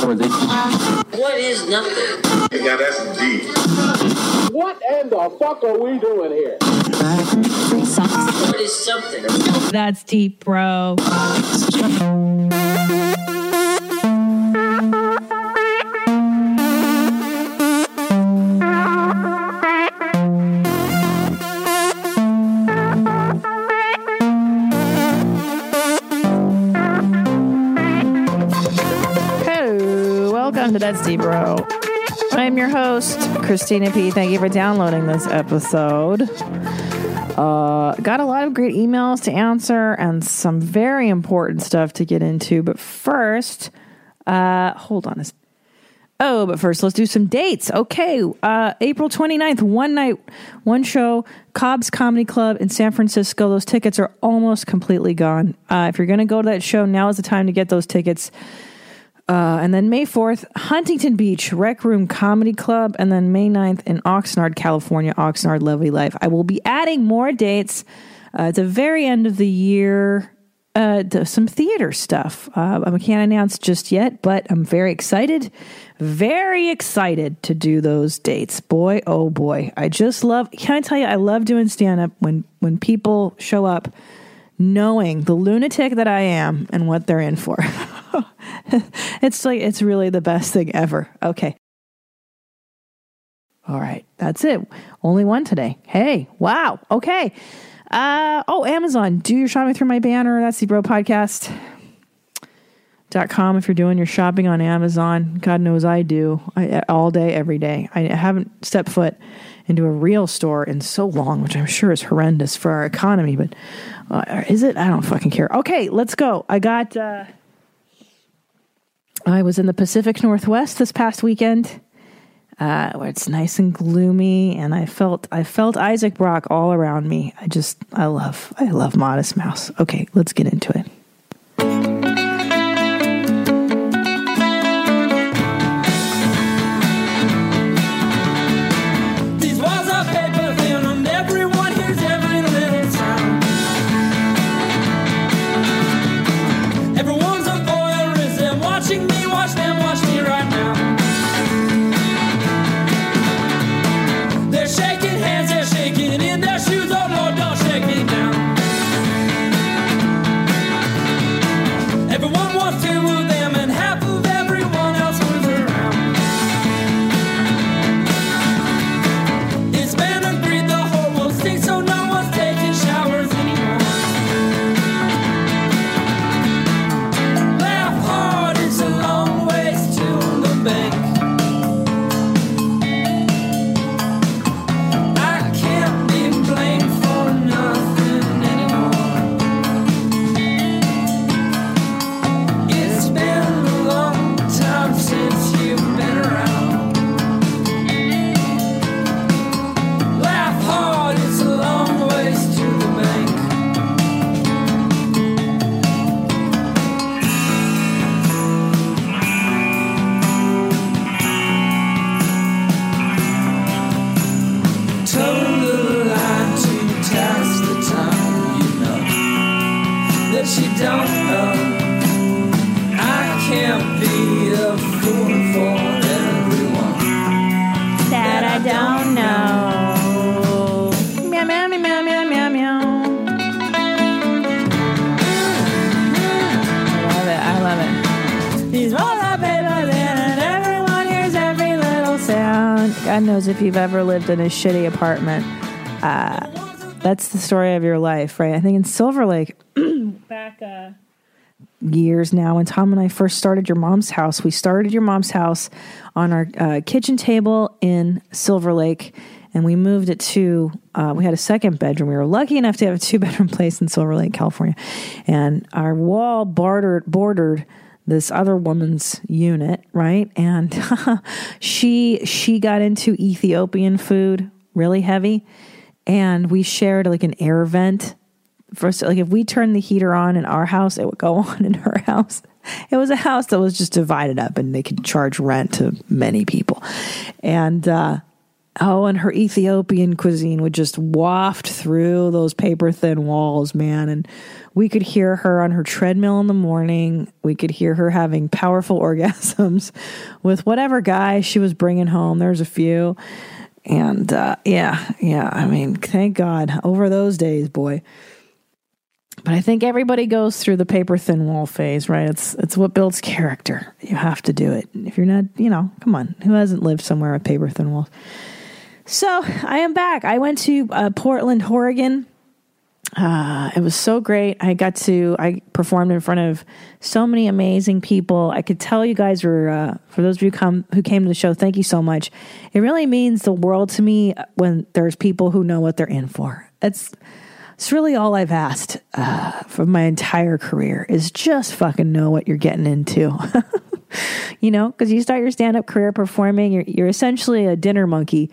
What is nothing? Yeah, that's deep. What in the fuck are we doing here? What is something? That's deep, bro. That's Deep, bro. I'm your host, Christina P. Thank you for downloading this episode. Uh, got a lot of great emails to answer and some very important stuff to get into. But first, uh, hold on. a s- Oh, but first, let's do some dates. Okay, uh, April 29th, one night, one show, Cobb's Comedy Club in San Francisco. Those tickets are almost completely gone. Uh, if you're going to go to that show, now is the time to get those tickets. Uh, and then May 4th, Huntington Beach Rec Room Comedy Club. And then May 9th in Oxnard, California, Oxnard Levity Live. I will be adding more dates uh, at the very end of the year. Uh, some theater stuff. Uh, I can't announce just yet, but I'm very excited, very excited to do those dates. Boy, oh boy, I just love. Can I tell you, I love doing stand up when when people show up, knowing the lunatic that I am and what they're in for. it's like it's really the best thing ever. Okay. All right, that's it. Only one today. Hey, wow. Okay. Uh oh, Amazon. Do your shopping through my banner. That's the bro podcast. Com if you're doing your shopping on Amazon. God knows I do. I, all day, every day. I haven't stepped foot into a real store in so long, which I'm sure is horrendous for our economy. But uh, is it? I don't fucking care. Okay, let's go. I got. Uh, I was in the Pacific Northwest this past weekend, uh, where it's nice and gloomy, and I felt I felt Isaac Brock all around me. I just I love I love Modest Mouse. Okay, let's get into it. That you don't know. I can't be a fool for everyone. That I don't know. Meow meow meow meow meow meow. I love it. I love it. These walls are paper and everyone hears every little sound. God knows if you've ever lived in a shitty apartment. Uh, that's the story of your life, right? I think in Silver Lake, back uh, years now, when Tom and I first started your mom's house, we started your mom's house on our uh, kitchen table in Silver Lake, and we moved it to. Uh, we had a second bedroom. We were lucky enough to have a two bedroom place in Silver Lake, California, and our wall bordered bordered this other woman's unit, right? And she she got into Ethiopian food really heavy, and we shared like an air vent. First, like if we turned the heater on in our house, it would go on in her house. It was a house that was just divided up, and they could charge rent to many people. And uh, Oh, and her Ethiopian cuisine would just waft through those paper thin walls, man. And we could hear her on her treadmill in the morning. We could hear her having powerful orgasms with whatever guy she was bringing home. There's a few. And uh, yeah, yeah, I mean, thank God over those days, boy. But I think everybody goes through the paper thin wall phase, right? It's it's what builds character. You have to do it. If you're not, you know, come on, who hasn't lived somewhere with paper thin walls? So I am back. I went to uh, Portland, Oregon. Uh, it was so great. I got to I performed in front of so many amazing people. I could tell you guys were uh, for those of you come who came to the show. Thank you so much. It really means the world to me when there's people who know what they're in for. It's it's really all I've asked uh, for my entire career is just fucking know what you're getting into. you know, because you start your stand up career performing, you're, you're essentially a dinner monkey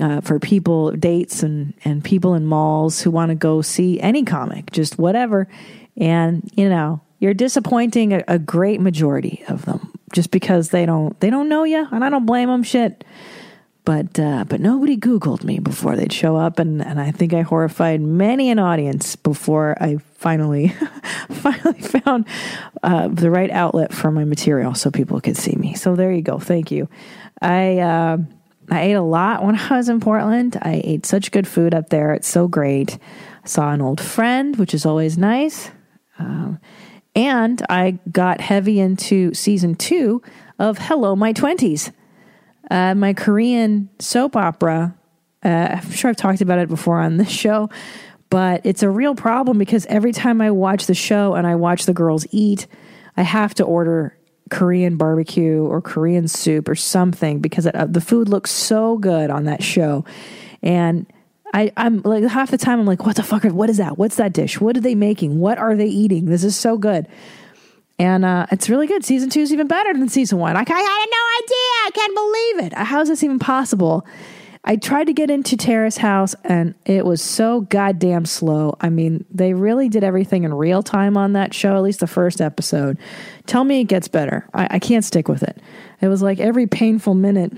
uh, for people, dates, and, and people in malls who want to go see any comic, just whatever. And, you know, you're disappointing a, a great majority of them just because they don't they don't know you and I don't blame them shit but uh, but nobody Googled me before they'd show up, and, and I think I horrified many an audience before I finally finally found uh, the right outlet for my material so people could see me. So there you go. Thank you. I uh, I ate a lot when I was in Portland. I ate such good food up there. It's so great. Saw an old friend, which is always nice. Um, and I got heavy into season two of Hello My Twenties uh, my Korean soap opera. Uh, I'm sure I've talked about it before on this show, but it's a real problem because every time I watch the show and I watch the girls eat, I have to order Korean barbecue or Korean soup or something because it, uh, the food looks so good on that show. And I, I'm like half the time I'm like, what the fuck? What is that? What's that dish? What are they making? What are they eating? This is so good. And uh, it's really good. Season two is even better than season one. I, I had no idea. I can't believe it. How is this even possible? I tried to get into Terrace House and it was so goddamn slow. I mean, they really did everything in real time on that show, at least the first episode. Tell me it gets better. I, I can't stick with it. It was like every painful minute,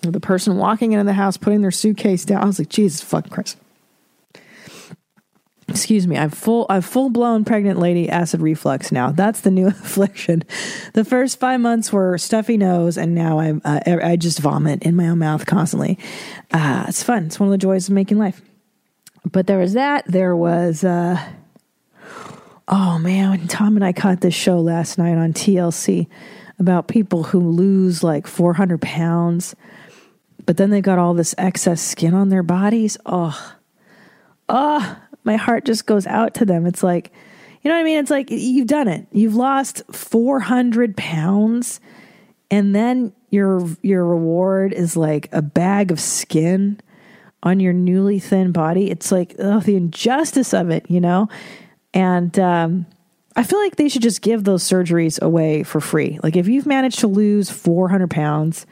the person walking into the house, putting their suitcase down. I was like, Jesus fucking Christ excuse me, I'm full, I've full blown pregnant lady acid reflux now. That's the new affliction. The first five months were stuffy nose, and now I'm, uh, I just vomit in my own mouth constantly. Uh, it's fun. It's one of the joys of making life. But there was that. There was, uh, oh man, Tom and I caught this show last night on TLC about people who lose like 400 pounds, but then they got all this excess skin on their bodies. Oh, oh, my heart just goes out to them. It's like, you know what I mean? It's like you've done it. You've lost 400 pounds and then your your reward is like a bag of skin on your newly thin body. It's like oh, the injustice of it, you know? And um, I feel like they should just give those surgeries away for free. Like if you've managed to lose 400 pounds,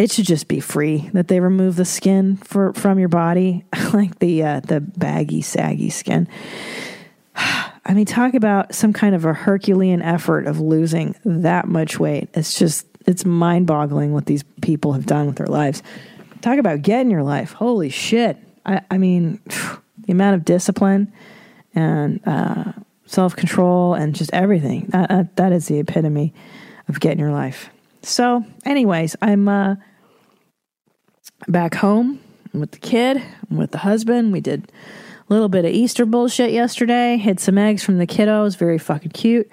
it should just be free that they remove the skin for from your body, like the uh, the baggy, saggy skin. I mean, talk about some kind of a Herculean effort of losing that much weight. It's just it's mind boggling what these people have done with their lives. Talk about getting your life. Holy shit! I, I mean, the amount of discipline and uh, self control and just everything that, that that is the epitome of getting your life. So, anyways, I'm uh, back home with the kid, with the husband. We did a little bit of Easter bullshit yesterday. Hid some eggs from the kiddos. Very fucking cute.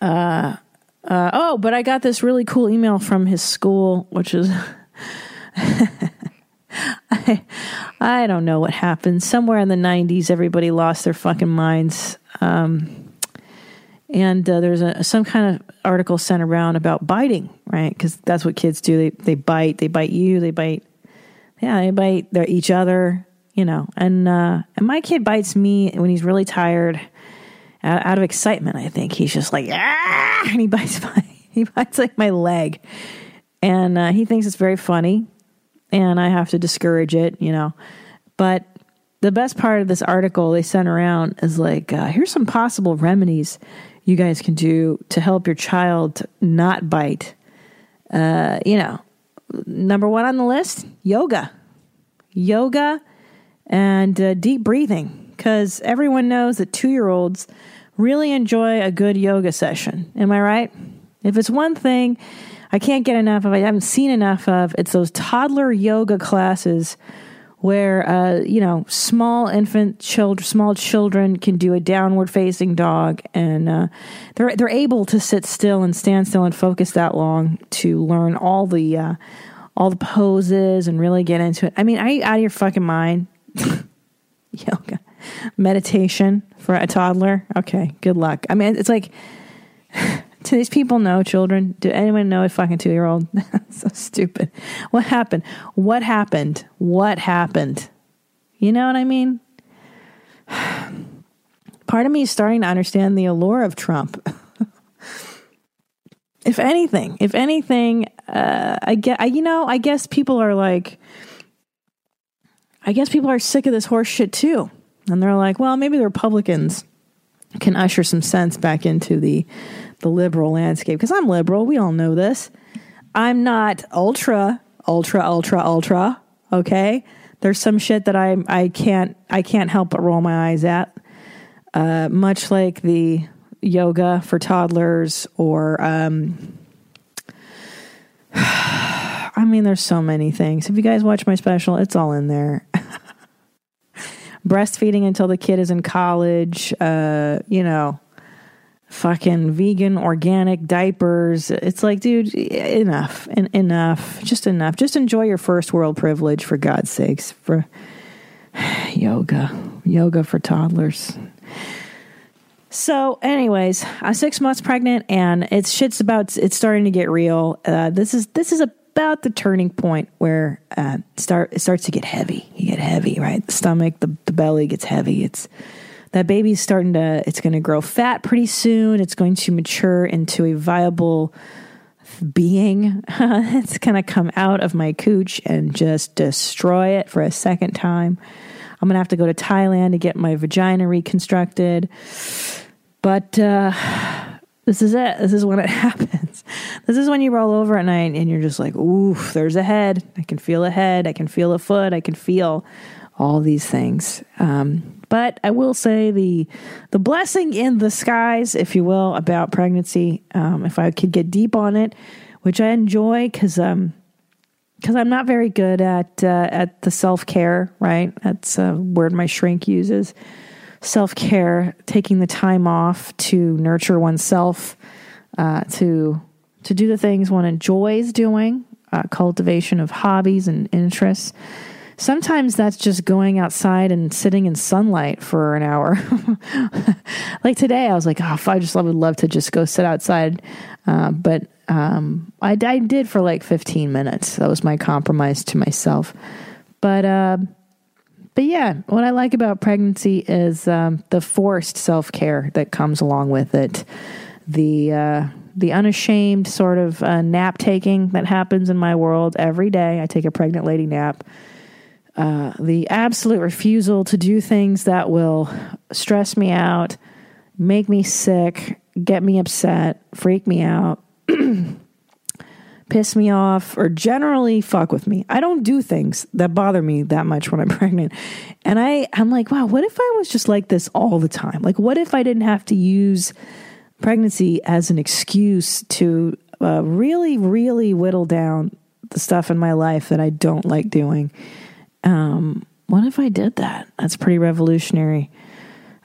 Uh, uh, oh, but I got this really cool email from his school, which is. I, I don't know what happened. Somewhere in the 90s, everybody lost their fucking minds. Um, and uh, there's a some kind of article sent around about biting, right? Because that's what kids do. They they bite. They bite you. They bite. Yeah, they bite their, each other. You know, and uh, and my kid bites me when he's really tired, out, out of excitement. I think he's just like ah, and he bites my he bites like my leg, and uh, he thinks it's very funny, and I have to discourage it. You know, but the best part of this article they sent around is like, uh, here's some possible remedies you guys can do to help your child not bite. Uh, you know, number one on the list yoga. Yoga and uh, deep breathing. Because everyone knows that two year olds really enjoy a good yoga session. Am I right? If it's one thing I can't get enough of, I haven't seen enough of, it's those toddler yoga classes where uh, you know small infant children, small children can do a downward facing dog, and uh, they're they're able to sit still and stand still and focus that long to learn all the uh, all the poses and really get into it. I mean, are you out of your fucking mind? Yoga, meditation for a toddler. Okay, good luck. I mean, it's like. Do these people know children? Do anyone know a fucking two year old? so stupid. What happened? What happened? What happened? You know what I mean? Part of me is starting to understand the allure of Trump. if anything, if anything, uh, I get, I, you know, I guess people are like, I guess people are sick of this horse shit too. And they're like, well, maybe the Republicans can usher some sense back into the the liberal landscape because I'm liberal. We all know this. I'm not ultra, ultra, ultra, ultra. Okay, there's some shit that I I can't I can't help but roll my eyes at. Uh, much like the yoga for toddlers, or um, I mean, there's so many things. If you guys watch my special, it's all in there. Breastfeeding until the kid is in college. Uh, you know fucking vegan organic diapers. It's like, dude, enough, en- enough, just enough. Just enjoy your first world privilege for God's sakes. For yoga, yoga for toddlers. So, anyways, I'm six months pregnant, and it's shit's about. It's starting to get real. Uh, this is this is about the turning point where uh, start it starts to get heavy. You get heavy, right? The stomach, the the belly gets heavy. It's that baby's starting to it's going to grow fat pretty soon. It's going to mature into a viable being. It's going to come out of my cooch and just destroy it for a second time. I'm going to have to go to thailand to get my vagina reconstructed. But uh, this is it. This is when it happens. This is when you roll over at night and you're just like ooh there's a head. I can feel a head. I can feel a foot. I can feel all these things. Um, but I will say the the blessing in the skies, if you will, about pregnancy. Um, if I could get deep on it, which I enjoy because um because I'm not very good at uh, at the self care. Right, that's a word my shrink uses. Self care, taking the time off to nurture oneself, uh, to to do the things one enjoys doing, uh, cultivation of hobbies and interests sometimes that's just going outside and sitting in sunlight for an hour. like today, I was like, oh, I just would love to just go sit outside. Uh, but um, I, I did for like 15 minutes. That was my compromise to myself. But, uh, but yeah, what I like about pregnancy is um, the forced self care that comes along with it. The, uh, the unashamed sort of uh, nap taking that happens in my world every day. I take a pregnant lady nap uh, the absolute refusal to do things that will stress me out, make me sick, get me upset, freak me out, piss me off, or generally fuck with me. I don't do things that bother me that much when I'm pregnant. And I, I'm like, wow, what if I was just like this all the time? Like, what if I didn't have to use pregnancy as an excuse to uh, really, really whittle down the stuff in my life that I don't like doing? Um, what if I did that? That's pretty revolutionary.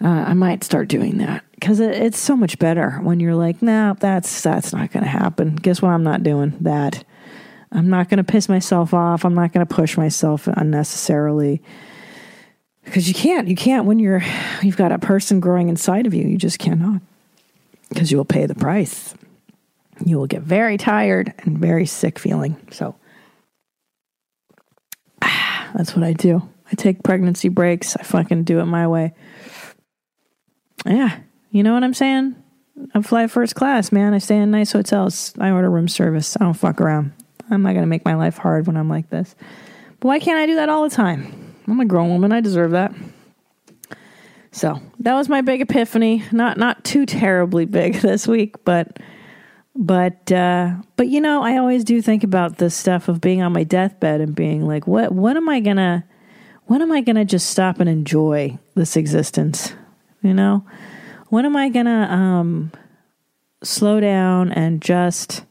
Uh, I might start doing that because it, it's so much better when you're like, no, nah, that's that's not going to happen. Guess what? I'm not doing that. I'm not going to piss myself off. I'm not going to push myself unnecessarily because you can't. You can't when you're you've got a person growing inside of you. You just cannot because you will pay the price. You will get very tired and very sick feeling. So that's what I do. I take pregnancy breaks. I fucking do it my way. Yeah. You know what I'm saying? I fly first class, man. I stay in nice hotels. I order room service. I don't fuck around. I'm not going to make my life hard when I'm like this. But why can't I do that all the time? I'm a grown woman. I deserve that. So that was my big epiphany. Not not too terribly big this week, but but uh, but you know, I always do think about this stuff of being on my deathbed and being like, what what am I gonna when am I gonna just stop and enjoy this existence? You know, when am I gonna um, slow down and just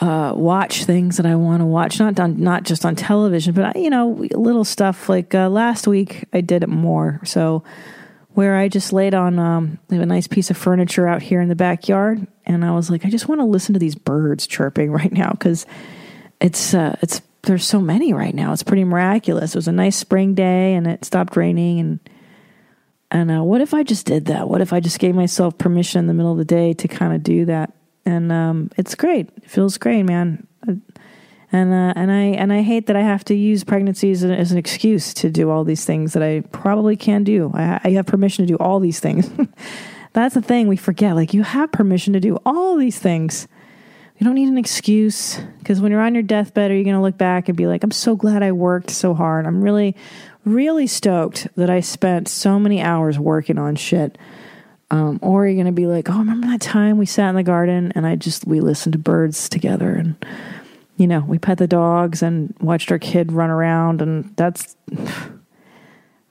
uh, watch things that I want to watch, not on, not just on television, but you know, little stuff like uh, last week I did it more. So where I just laid on um, a nice piece of furniture out here in the backyard, and I was like, I just want to listen to these birds chirping right now because it's uh, it's there's so many right now. It's pretty miraculous. It was a nice spring day, and it stopped raining, and and uh, what if I just did that? What if I just gave myself permission in the middle of the day to kind of do that? And um, it's great. It feels great, man. And uh, and I and I hate that I have to use pregnancy as an, as an excuse to do all these things that I probably can do. I, I have permission to do all these things. That's the thing we forget. Like you have permission to do all these things. You don't need an excuse because when you're on your deathbed, are you going to look back and be like, "I'm so glad I worked so hard. I'm really, really stoked that I spent so many hours working on shit." Um, or are you going to be like, "Oh, remember that time we sat in the garden and I just we listened to birds together and." You know, we pet the dogs and watched our kid run around, and that's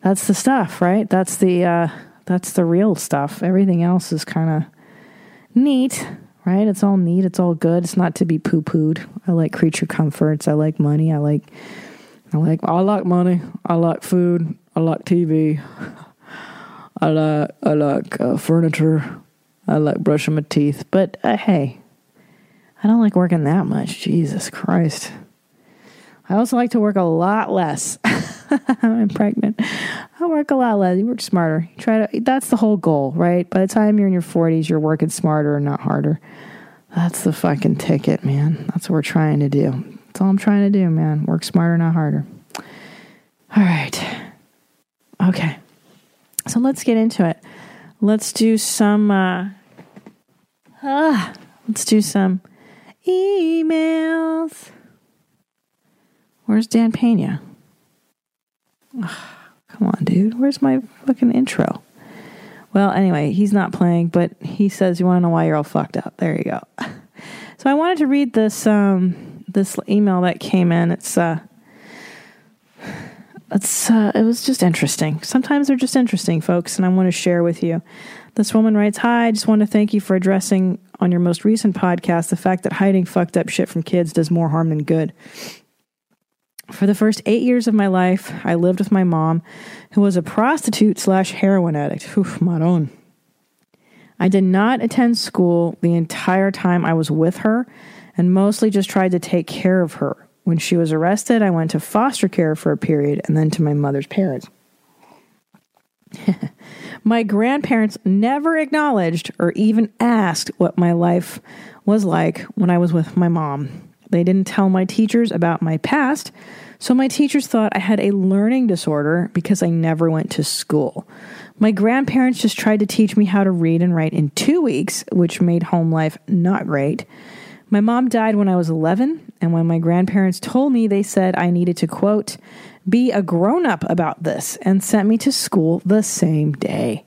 that's the stuff, right? That's the uh, that's the real stuff. Everything else is kind of neat, right? It's all neat. It's all good. It's not to be poo pooed. I like creature comforts. I like money. I like I like I like money. I like food. I like TV. I like I like uh, furniture. I like brushing my teeth. But uh, hey, I don't like working that much. Jesus Christ. I also like to work a lot less. I'm pregnant. I work a lot less. You work smarter. You try to. That's the whole goal, right? By the time you're in your 40s, you're working smarter and not harder. That's the fucking ticket, man. That's what we're trying to do. That's all I'm trying to do, man. Work smarter, not harder. All right. Okay. So let's get into it. Let's do some. Uh, uh, let's do some emails. Where's Dan Pena? Ugh, come on, dude. Where's my fucking intro? Well, anyway, he's not playing, but he says, "You want to know why you're all fucked up?" There you go. So I wanted to read this um, this email that came in. It's uh, it's uh, it was just interesting. Sometimes they're just interesting, folks, and I want to share with you. This woman writes, "Hi, I just want to thank you for addressing on your most recent podcast the fact that hiding fucked up shit from kids does more harm than good." For the first eight years of my life, I lived with my mom, who was a prostitute slash heroin addict. Oof, maron. I did not attend school the entire time I was with her and mostly just tried to take care of her. When she was arrested, I went to foster care for a period and then to my mother's parents. My grandparents never acknowledged or even asked what my life was like when I was with my mom. They didn't tell my teachers about my past, so my teachers thought I had a learning disorder because I never went to school. My grandparents just tried to teach me how to read and write in two weeks, which made home life not great. My mom died when I was 11, and when my grandparents told me, they said I needed to, quote, be a grown up about this and sent me to school the same day.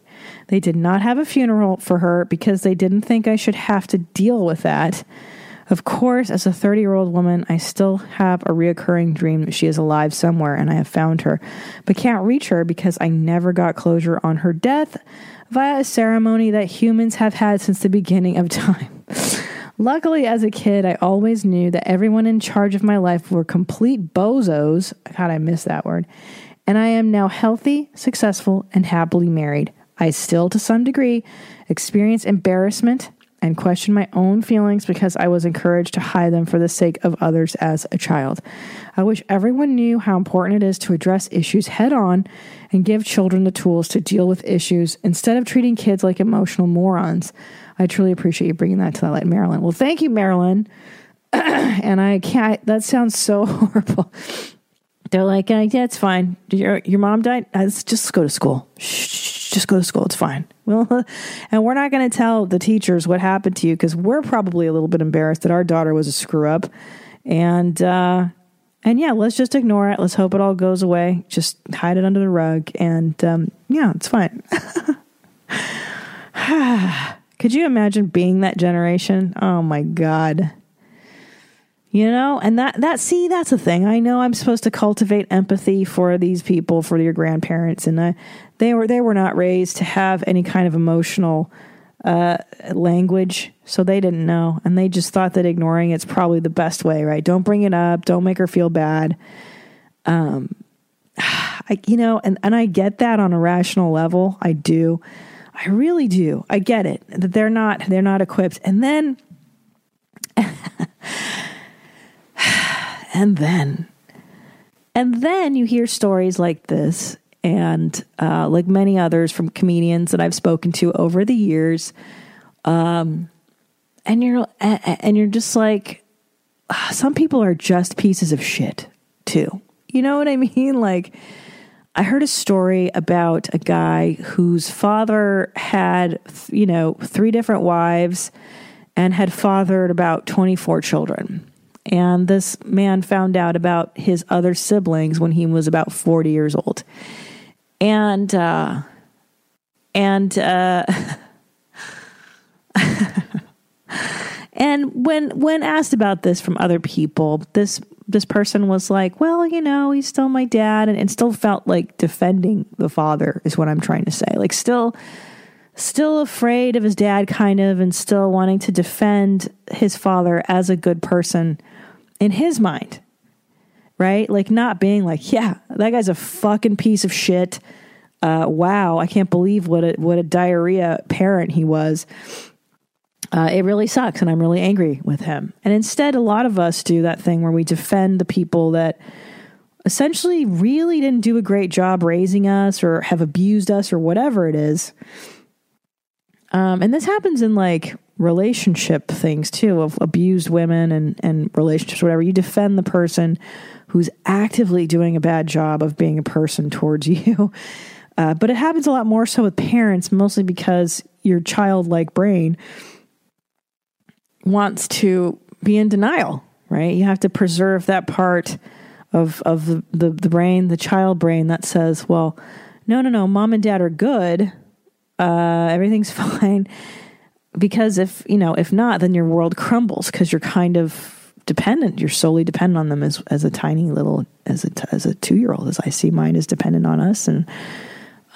They did not have a funeral for her because they didn't think I should have to deal with that. Of course, as a 30 year old woman, I still have a reoccurring dream that she is alive somewhere and I have found her, but can't reach her because I never got closure on her death via a ceremony that humans have had since the beginning of time. Luckily, as a kid, I always knew that everyone in charge of my life were complete bozos. God, I miss that word. And I am now healthy, successful, and happily married. I still, to some degree, experience embarrassment and question my own feelings because I was encouraged to hide them for the sake of others as a child. I wish everyone knew how important it is to address issues head on and give children the tools to deal with issues instead of treating kids like emotional morons. I truly appreciate you bringing that to light, Marilyn. Well, thank you, Marilyn. and I can't, that sounds so horrible. They're like, yeah, it's fine. Your, your mom died? Uh, just go to school. Just go to school. It's fine. Well, and we're not going to tell the teachers what happened to you because we're probably a little bit embarrassed that our daughter was a screw up. And, uh, and yeah, let's just ignore it. Let's hope it all goes away. Just hide it under the rug. And, um, yeah, it's fine. Could you imagine being that generation? Oh my God. You know, and that that see that's the thing. I know I'm supposed to cultivate empathy for these people, for your grandparents, and I, they were they were not raised to have any kind of emotional uh, language, so they didn't know, and they just thought that ignoring it's probably the best way, right? Don't bring it up, don't make her feel bad. Um, I you know, and and I get that on a rational level, I do, I really do, I get it that they're not they're not equipped, and then. and then and then you hear stories like this and uh, like many others from comedians that i've spoken to over the years. Um, and you're and you're just like ah, some people are just pieces of shit too. You know what i mean? Like i heard a story about a guy whose father had you know three different wives and had fathered about 24 children and this man found out about his other siblings when he was about 40 years old. And, uh, and, uh, and when, when asked about this from other people, this, this person was like, well, you know, he's still my dad and, and still felt like defending the father is what I'm trying to say. Like still, still afraid of his dad kind of and still wanting to defend his father as a good person in his mind, right? Like not being like, yeah, that guy's a fucking piece of shit. Uh, wow, I can't believe what a what a diarrhea parent he was. Uh, it really sucks, and I'm really angry with him. And instead, a lot of us do that thing where we defend the people that essentially really didn't do a great job raising us or have abused us or whatever it is. Um, and this happens in like relationship things too of abused women and, and relationships, whatever. You defend the person who's actively doing a bad job of being a person towards you. Uh, but it happens a lot more so with parents, mostly because your childlike brain wants to be in denial, right? You have to preserve that part of of the, the, brain, the child brain that says, well, no, no, no, mom and dad are good. Uh, everything's fine because if you know if not then your world crumbles because you're kind of dependent you're solely dependent on them as as a tiny little as a as a 2 year old as i see mine is dependent on us and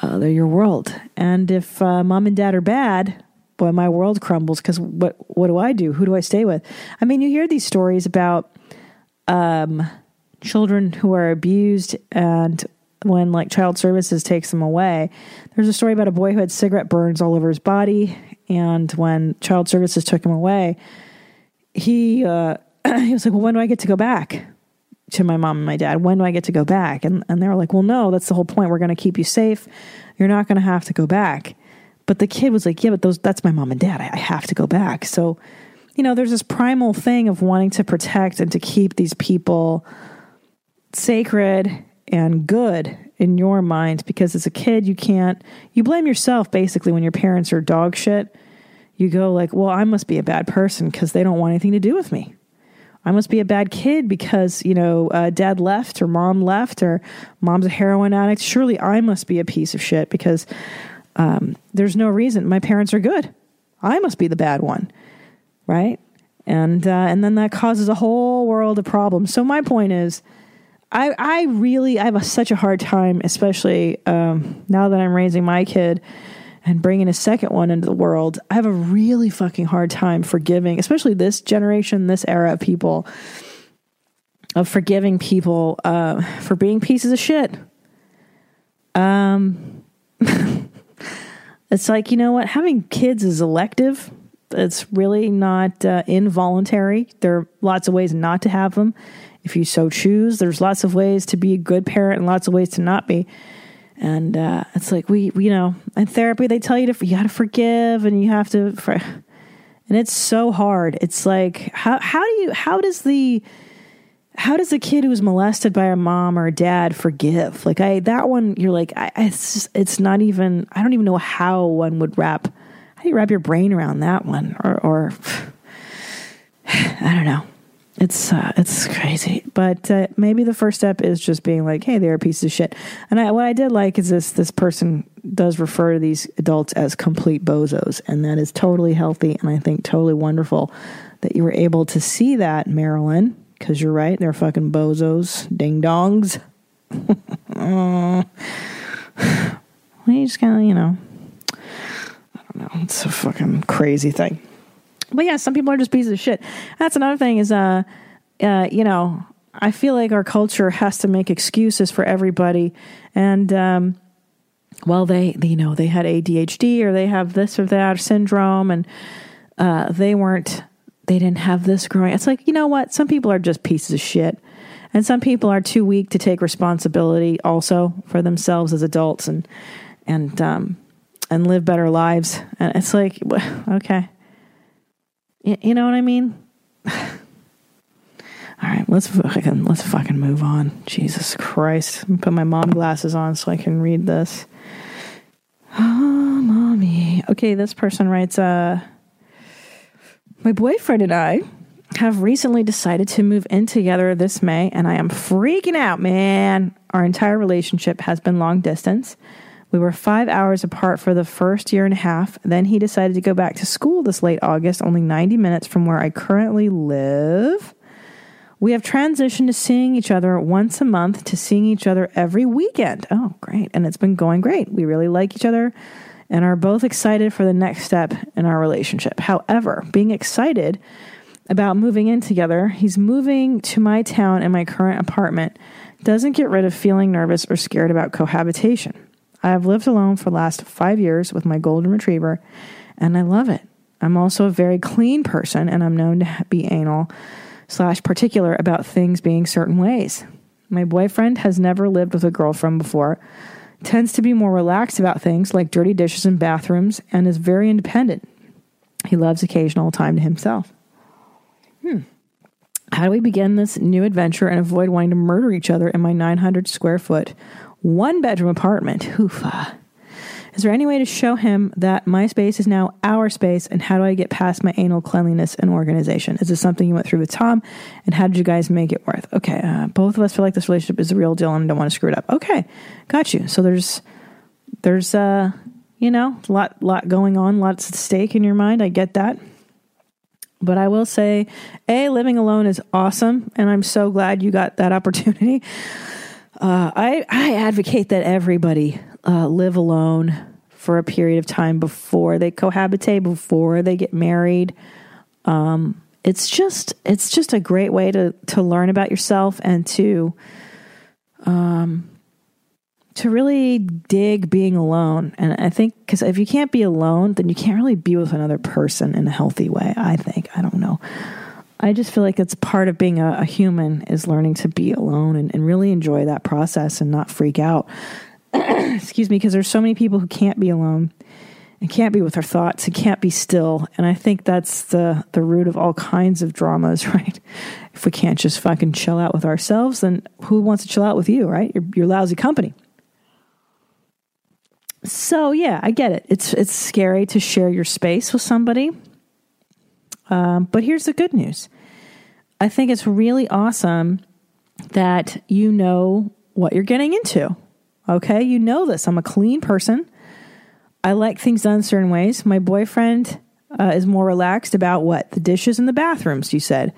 uh, they're your world and if uh, mom and dad are bad boy my world crumbles because what what do i do who do i stay with i mean you hear these stories about um, children who are abused and when like child services takes them away there's a story about a boy who had cigarette burns all over his body and when child services took him away, he uh, he was like, "Well, when do I get to go back to my mom and my dad? When do I get to go back?" And and they were like, "Well, no, that's the whole point. We're going to keep you safe. You're not going to have to go back." But the kid was like, "Yeah, but those that's my mom and dad. I, I have to go back." So, you know, there's this primal thing of wanting to protect and to keep these people sacred and good in your mind because as a kid you can't you blame yourself basically when your parents are dog shit you go like well i must be a bad person because they don't want anything to do with me i must be a bad kid because you know uh, dad left or mom left or mom's a heroin addict surely i must be a piece of shit because um, there's no reason my parents are good i must be the bad one right and uh, and then that causes a whole world of problems so my point is I, I really I have a, such a hard time, especially um, now that I'm raising my kid and bringing a second one into the world. I have a really fucking hard time forgiving, especially this generation, this era of people, of forgiving people uh, for being pieces of shit. Um, it's like you know what, having kids is elective. It's really not uh, involuntary. There are lots of ways not to have them if you so choose. There's lots of ways to be a good parent and lots of ways to not be. And uh, it's like we, we, you know, in therapy they tell you to you got to forgive and you have to, and it's so hard. It's like how how do you how does the how does a kid who was molested by a mom or a dad forgive? Like I that one, you're like I, it's just, it's not even. I don't even know how one would wrap. How do you wrap your brain around that one? Or, or I don't know. it's uh, it's crazy, but uh, maybe the first step is just being like, "Hey, they're a piece of shit." And I, what I did like is this: this person does refer to these adults as complete bozos, and that is totally healthy, and I think totally wonderful that you were able to see that, Marilyn. Because you're right, they're fucking bozos, ding dongs. you just kind of, you know, I don't know. It's a fucking crazy thing. But yeah, some people are just pieces of shit. That's another thing is, uh, uh, you know, I feel like our culture has to make excuses for everybody. And, um, well, they, they, you know, they had ADHD or they have this or that syndrome and, uh, they weren't, they didn't have this growing. It's like, you know what? Some people are just pieces of shit. And some people are too weak to take responsibility also for themselves as adults and, and, um, and live better lives. And it's like, okay. You, you know what I mean? All right, let's fucking let's fucking move on. Jesus Christ! Put my mom glasses on so I can read this. Oh, mommy. Okay, this person writes. Uh, my boyfriend and I have recently decided to move in together this May, and I am freaking out, man. Our entire relationship has been long distance. We were five hours apart for the first year and a half. Then he decided to go back to school this late August, only 90 minutes from where I currently live. We have transitioned to seeing each other once a month to seeing each other every weekend. Oh, great. And it's been going great. We really like each other and are both excited for the next step in our relationship. However, being excited about moving in together, he's moving to my town and my current apartment doesn't get rid of feeling nervous or scared about cohabitation. I have lived alone for the last five years with my golden retriever, and I love it. I'm also a very clean person, and I'm known to be anal slash particular about things being certain ways. My boyfriend has never lived with a girlfriend before, tends to be more relaxed about things like dirty dishes and bathrooms, and is very independent. He loves occasional time to himself. Hmm. How do we begin this new adventure and avoid wanting to murder each other in my 900 square foot one bedroom apartment. Hoofa. Is there any way to show him that my space is now our space and how do I get past my anal cleanliness and organization? Is this something you went through with Tom and how did you guys make it worth? Okay, uh, both of us feel like this relationship is a real deal and don't want to screw it up. Okay, got you. So there's, there's, uh, you know, a lot, lot going on, lots at stake in your mind. I get that. But I will say, A, living alone is awesome. And I'm so glad you got that opportunity. Uh, I, I advocate that everybody uh, live alone for a period of time before they cohabitate, before they get married. Um, it's just it's just a great way to to learn about yourself and to um to really dig being alone. And I think because if you can't be alone, then you can't really be with another person in a healthy way. I think I don't know. I just feel like it's part of being a, a human is learning to be alone and, and really enjoy that process and not freak out. Excuse me, because there's so many people who can't be alone and can't be with their thoughts and can't be still. And I think that's the the root of all kinds of dramas, right? If we can't just fucking chill out with ourselves, then who wants to chill out with you, right? You're, lousy company. So yeah, I get it. It's it's scary to share your space with somebody. Um, but here's the good news I think it's really awesome that you know what you're getting into. Okay, you know this. I'm a clean person. I like things done certain ways. My boyfriend uh, is more relaxed about what? The dishes and the bathrooms, you said.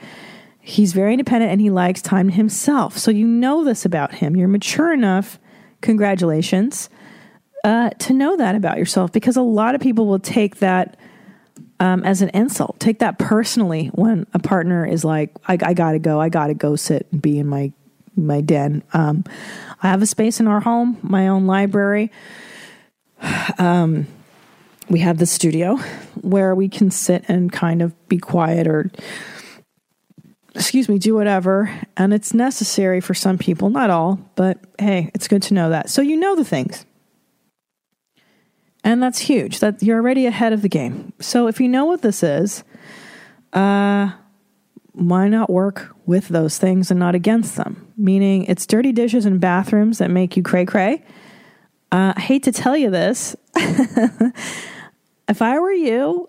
He's very independent and he likes time himself. So you know this about him. You're mature enough, congratulations, uh, to know that about yourself because a lot of people will take that um, as an insult. Take that personally when a partner is like, I, I gotta go, I gotta go sit and be in my my den. Um, I have a space in our home, my own library. Um, we have the studio where we can sit and kind of be quiet or, excuse me, do whatever. And it's necessary for some people, not all, but hey, it's good to know that. So you know the things. And that's huge. That you're already ahead of the game. So if you know what this is, uh, why not work with those things and not against them? Meaning, it's dirty dishes and bathrooms that make you cray cray. Uh, I hate to tell you this. if I were you,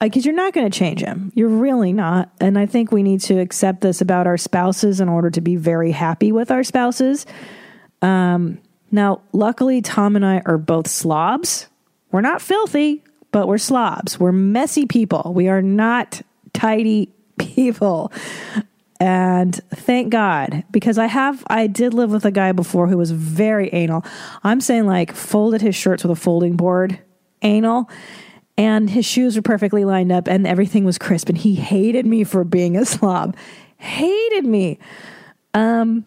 because you're not going to change him. You're really not. And I think we need to accept this about our spouses in order to be very happy with our spouses. Um, now, luckily, Tom and I are both slobs. We're not filthy, but we're slobs. We're messy people. We are not tidy people. And thank God, because I have, I did live with a guy before who was very anal. I'm saying like folded his shirts with a folding board, anal and his shoes were perfectly lined up and everything was crisp and he hated me for being a slob hated me um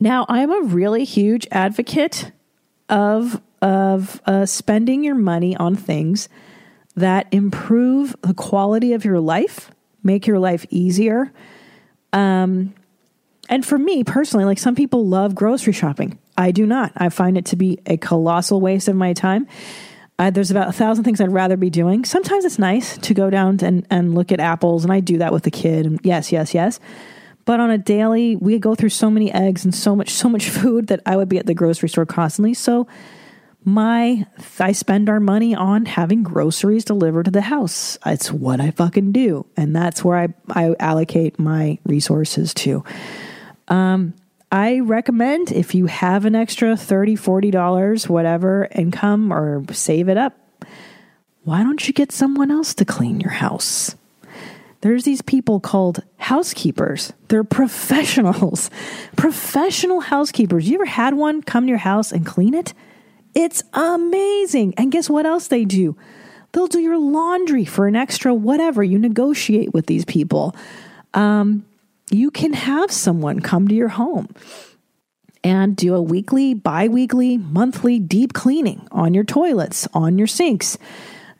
now i'm a really huge advocate of of uh, spending your money on things that improve the quality of your life make your life easier um and for me personally like some people love grocery shopping i do not i find it to be a colossal waste of my time uh, there's about a thousand things I'd rather be doing. Sometimes it's nice to go down and, and look at apples, and I do that with the kid. And yes, yes, yes. But on a daily, we go through so many eggs and so much, so much food that I would be at the grocery store constantly. So my, I spend our money on having groceries delivered to the house. It's what I fucking do, and that's where I I allocate my resources to. Um, I recommend if you have an extra $30, $40, whatever income or save it up, why don't you get someone else to clean your house? There's these people called housekeepers. They're professionals, professional housekeepers. You ever had one come to your house and clean it? It's amazing. And guess what else they do? They'll do your laundry for an extra whatever. You negotiate with these people. Um, you can have someone come to your home and do a weekly, bi weekly, monthly deep cleaning on your toilets, on your sinks,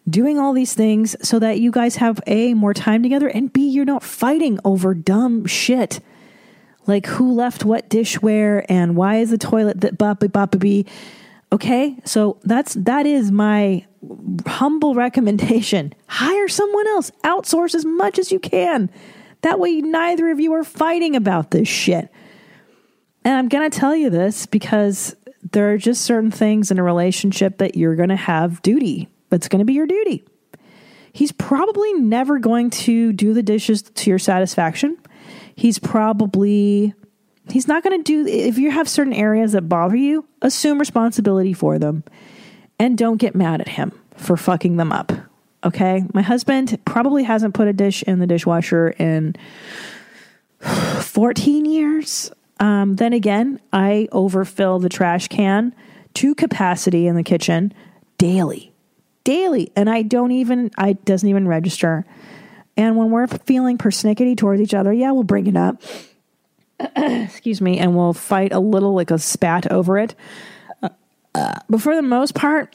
doing all these things so that you guys have A, more time together, and B, you're not fighting over dumb shit like who left what dishware and why is the toilet that bop bop bee. Okay, so that's that is my humble recommendation. Hire someone else, outsource as much as you can. That way, neither of you are fighting about this shit. And I'm going to tell you this because there are just certain things in a relationship that you're going to have duty. That's going to be your duty. He's probably never going to do the dishes to your satisfaction. He's probably he's not going to do if you have certain areas that bother you, assume responsibility for them and don't get mad at him for fucking them up. Okay. My husband probably hasn't put a dish in the dishwasher in 14 years. Um, then again, I overfill the trash can to capacity in the kitchen daily, daily. And I don't even, I doesn't even register. And when we're feeling persnickety towards each other, yeah, we'll bring it up. Excuse me. And we'll fight a little like a spat over it. Uh, uh, but for the most part,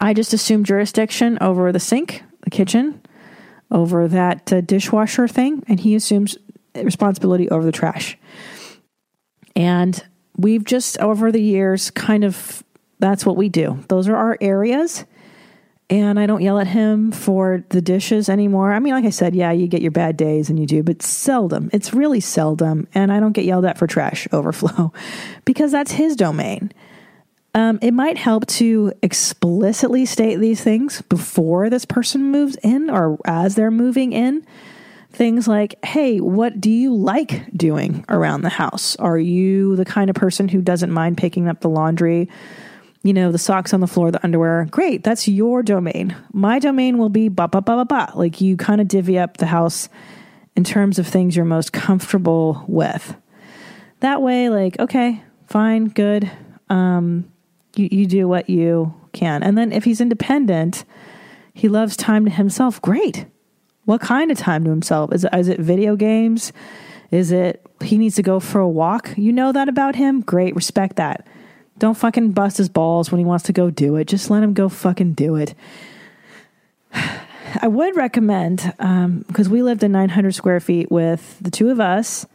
I just assume jurisdiction over the sink, the kitchen, over that uh, dishwasher thing, and he assumes responsibility over the trash. And we've just over the years kind of that's what we do. Those are our areas. And I don't yell at him for the dishes anymore. I mean, like I said, yeah, you get your bad days and you do, but seldom. It's really seldom. And I don't get yelled at for trash overflow because that's his domain. Um, it might help to explicitly state these things before this person moves in or as they're moving in. Things like, hey, what do you like doing around the house? Are you the kind of person who doesn't mind picking up the laundry? You know, the socks on the floor, the underwear. Great, that's your domain. My domain will be ba ba ba ba ba. Like you kind of divvy up the house in terms of things you're most comfortable with. That way, like, okay, fine, good. Um, you, you do what you can. And then if he's independent, he loves time to himself. Great. What kind of time to himself? Is is it video games? Is it he needs to go for a walk? You know that about him? Great. Respect that. Don't fucking bust his balls when he wants to go do it. Just let him go fucking do it. I would recommend, because um, we lived in 900 square feet with the two of us,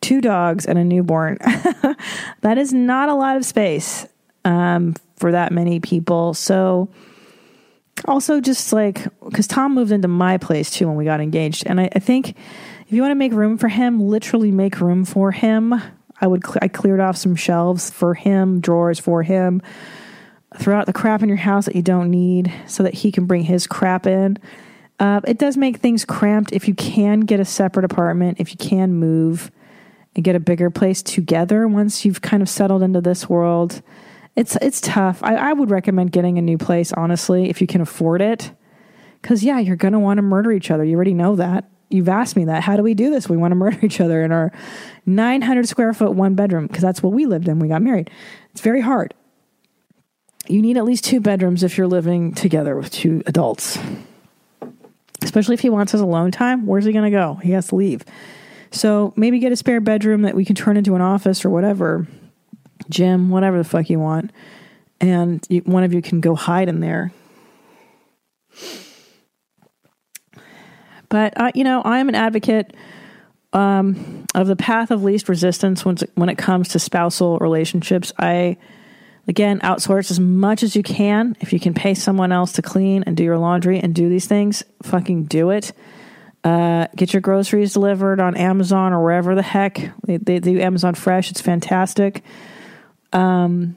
two dogs, and a newborn. that is not a lot of space um, for that many people. So, also just like because Tom moved into my place too when we got engaged, and I, I think if you want to make room for him, literally make room for him. I would cl- I cleared off some shelves for him, drawers for him. Throw out the crap in your house that you don't need, so that he can bring his crap in. Uh, it does make things cramped if you can get a separate apartment, if you can move and get a bigger place together once you've kind of settled into this world. It's it's tough. I, I would recommend getting a new place, honestly, if you can afford it. Because, yeah, you're to want to murder each other. You already know that. You've asked me that. How do we do this? We want to murder each other in our 900 square foot one bedroom because that's what we lived in. We got married. It's very hard. You need at least two bedrooms if you're living together with two adults. Especially if he wants his alone time. Where's he going to go? He has to leave. So maybe get a spare bedroom that we can turn into an office or whatever, gym, whatever the fuck you want. And you, one of you can go hide in there But uh, you know, I'm an advocate um, of the path of least resistance when when it comes to spousal relationships. I again outsource as much as you can. If you can pay someone else to clean and do your laundry and do these things, fucking do it. Uh, get your groceries delivered on Amazon or wherever the heck they, they do Amazon Fresh. It's fantastic. Um,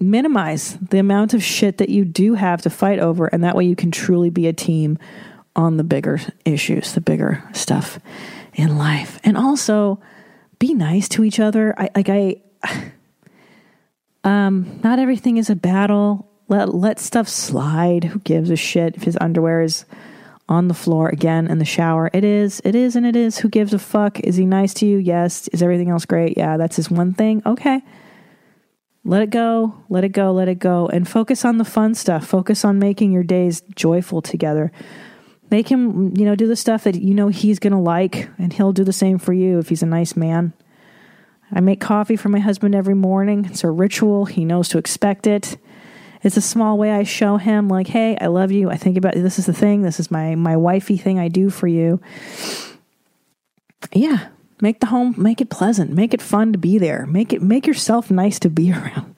minimize the amount of shit that you do have to fight over, and that way you can truly be a team on the bigger issues, the bigger stuff in life. And also be nice to each other. I like I um not everything is a battle. Let let stuff slide. Who gives a shit if his underwear is on the floor again in the shower? It is. It is and it is. Who gives a fuck? Is he nice to you? Yes. Is everything else great? Yeah, that's his one thing. Okay. Let it go. Let it go. Let it go and focus on the fun stuff. Focus on making your days joyful together Make him, you know, do the stuff that you know he's going to like, and he'll do the same for you if he's a nice man. I make coffee for my husband every morning. It's a ritual. He knows to expect it. It's a small way I show him, like, hey, I love you. I think about this is the thing. This is my my wifey thing I do for you. Yeah, make the home, make it pleasant, make it fun to be there. Make it make yourself nice to be around.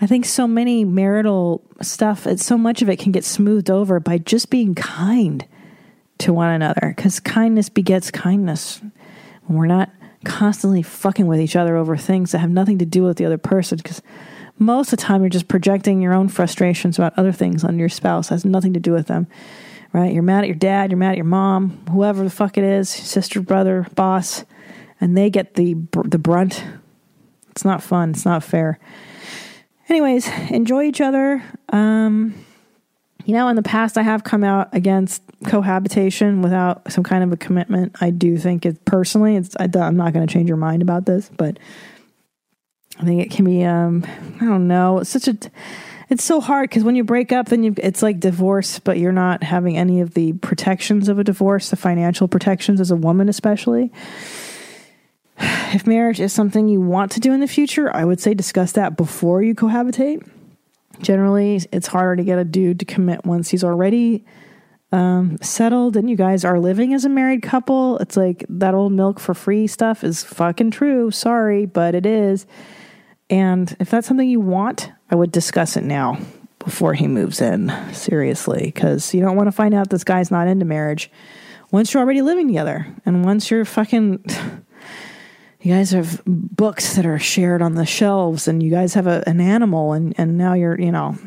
I think so many marital stuff, it's so much of it can get smoothed over by just being kind to one another because kindness begets kindness. When we're not constantly fucking with each other over things that have nothing to do with the other person because most of the time you're just projecting your own frustrations about other things on your spouse. Has nothing to do with them right? You're mad at your dad you're mad at your mom whoever the fuck it is sister brother boss and they get the the brunt. It's not fun. It's not fair. Anyways enjoy each other. Um you know, in the past, I have come out against cohabitation without some kind of a commitment. I do think it personally, it's, I, am not going to change your mind about this, but I think it can be, um, I don't know, it's such a, it's so hard because when you break up, then you, it's like divorce, but you're not having any of the protections of a divorce, the financial protections as a woman, especially. If marriage is something you want to do in the future, I would say discuss that before you cohabitate generally it's harder to get a dude to commit once he's already um, settled and you guys are living as a married couple. It's like that old milk for free stuff is fucking true. Sorry, but it is. And if that's something you want, I would discuss it now before he moves in. Seriously, because you don't want to find out this guy's not into marriage once you're already living together and once you're fucking you guys have books that are shared on the shelves and you guys have a, an animal and, and now you're you know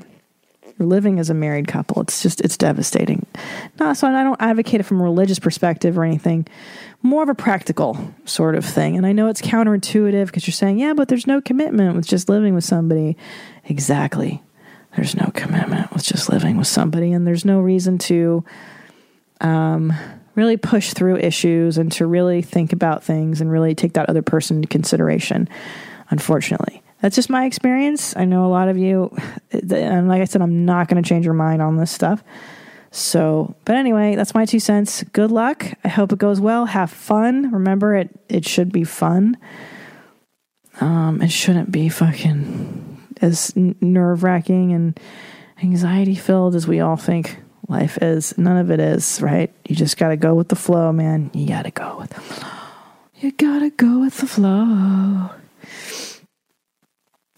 you're living as a married couple. It's just it's devastating. No so i don't advocate it from a religious perspective or anything. More of a practical sort of thing. And i know it's counterintuitive because you're saying yeah but there's no commitment with just living with somebody. Exactly. There's no commitment with just living with somebody and there's no reason to um really push through issues and to really think about things and really take that other person into consideration, unfortunately. That's just my experience. I know a lot of you, and like I said, I'm not going to change your mind on this stuff. So, but anyway, that's my two cents. Good luck. I hope it goes well. Have fun. Remember, it it should be fun. Um, it shouldn't be fucking as nerve wracking and anxiety filled as we all think life is. None of it is, right? You just got to go with the flow, man. You got to go with the flow. You got to go with the flow.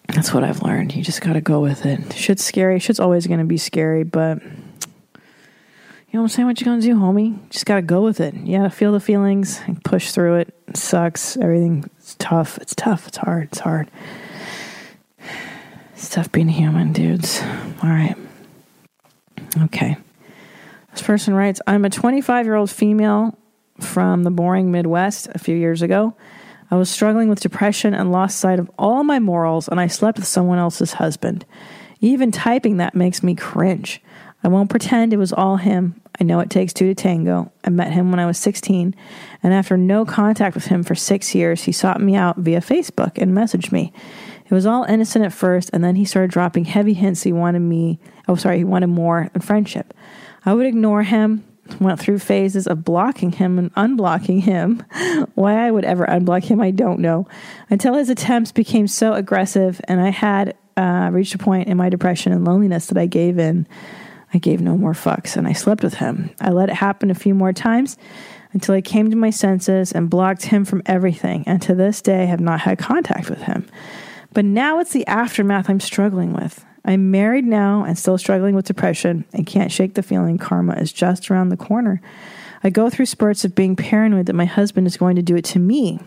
That's what I've learned. You just got to go with it. Shit's scary. Shit's always going to be scary, but you know what I'm saying? What you gonna do, homie? Just gotta go with it. You gotta feel the feelings and push through it. It sucks. Everything's tough. It's tough. It's hard. It's hard. It's tough being human, dudes. All right. Okay. This person writes I'm a 25 year old female from the boring Midwest a few years ago. I was struggling with depression and lost sight of all my morals, and I slept with someone else's husband. Even typing that makes me cringe. I won't pretend it was all him. I know it takes two to tango. I met him when I was 16, and after no contact with him for six years, he sought me out via Facebook and messaged me. It was all innocent at first, and then he started dropping heavy hints he wanted me, oh, sorry, he wanted more than friendship. I would ignore him, went through phases of blocking him and unblocking him. Why I would ever unblock him, I don't know. Until his attempts became so aggressive, and I had uh, reached a point in my depression and loneliness that I gave in. I gave no more fucks and I slept with him. I let it happen a few more times until I came to my senses and blocked him from everything, and to this day have not had contact with him. But now it's the aftermath I'm struggling with. I'm married now and still struggling with depression and can't shake the feeling karma is just around the corner. I go through spurts of being paranoid that my husband is going to do it to me,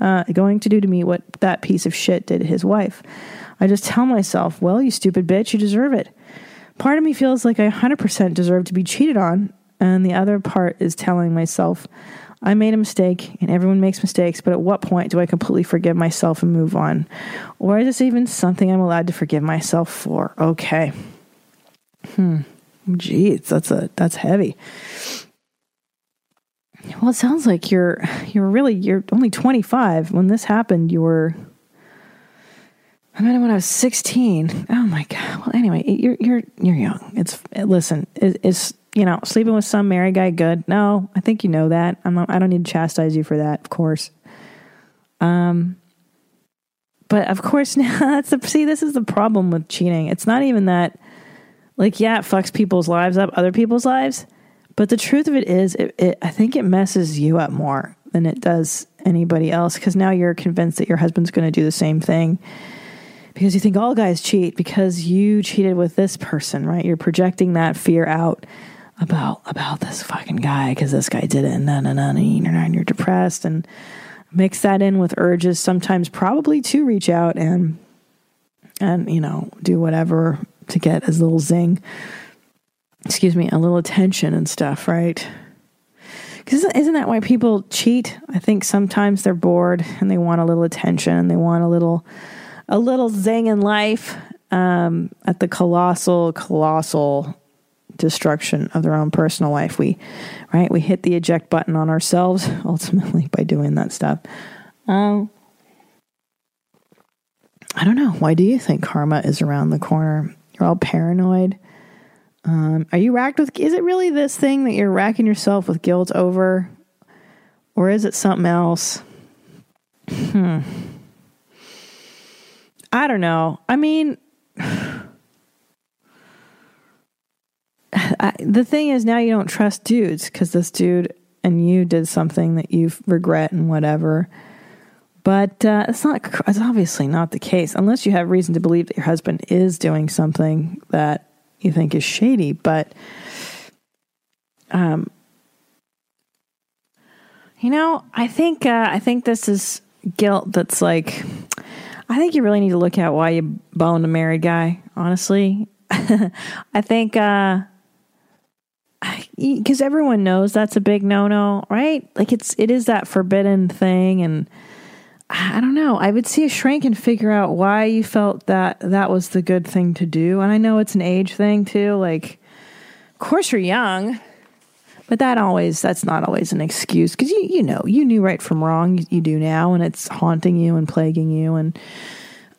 uh, going to do to me what that piece of shit did to his wife. I just tell myself, well, you stupid bitch, you deserve it. Part of me feels like I 100% deserve to be cheated on, and the other part is telling myself, I made a mistake and everyone makes mistakes, but at what point do I completely forgive myself and move on? Or is this even something I'm allowed to forgive myself for? Okay. Hmm. Geez, that's a that's heavy. Well, it sounds like you're you're really you're only 25 when this happened. You were I met him when I was 16. Oh my god. Well, anyway, you're you're you're young. It's listen. Is you know sleeping with some married guy good? No, I think you know that. I'm not, I don't need to chastise you for that, of course. Um, but of course now that's the see. This is the problem with cheating. It's not even that. Like, yeah, it fucks people's lives up, other people's lives. But the truth of it is, it, it I think it messes you up more than it does anybody else because now you're convinced that your husband's going to do the same thing because you think all guys cheat because you cheated with this person, right? You're projecting that fear out about about this fucking guy because this guy did it, and then and then and you're depressed, and mix that in with urges sometimes probably to reach out and and you know do whatever to get his little zing. Excuse me, a little attention and stuff, right? Because isn't that why people cheat? I think sometimes they're bored and they want a little attention and they want a little a little zing in life um, at the colossal, colossal destruction of their own personal life. We, right, we hit the eject button on ourselves ultimately by doing that stuff. Um, I don't know. Why do you think karma is around the corner? You're all paranoid. Um, are you racked with? Is it really this thing that you're racking yourself with guilt over, or is it something else? Hmm. I don't know. I mean, I, the thing is now you don't trust dudes because this dude and you did something that you regret and whatever. But uh, it's not. It's obviously not the case unless you have reason to believe that your husband is doing something that you think is shady. But, um, you know, I think uh, I think this is guilt that's like I think you really need to look at why you boned a married guy, honestly. I think, uh, because everyone knows that's a big no no, right? Like it's, it is that forbidden thing. And I don't know. I would see a shrink and figure out why you felt that that was the good thing to do. And I know it's an age thing too. Like, of course you're young, but that always that's not always an excuse because you you know you knew right from wrong. You, you, do now, and it's haunting you and plaguing you. And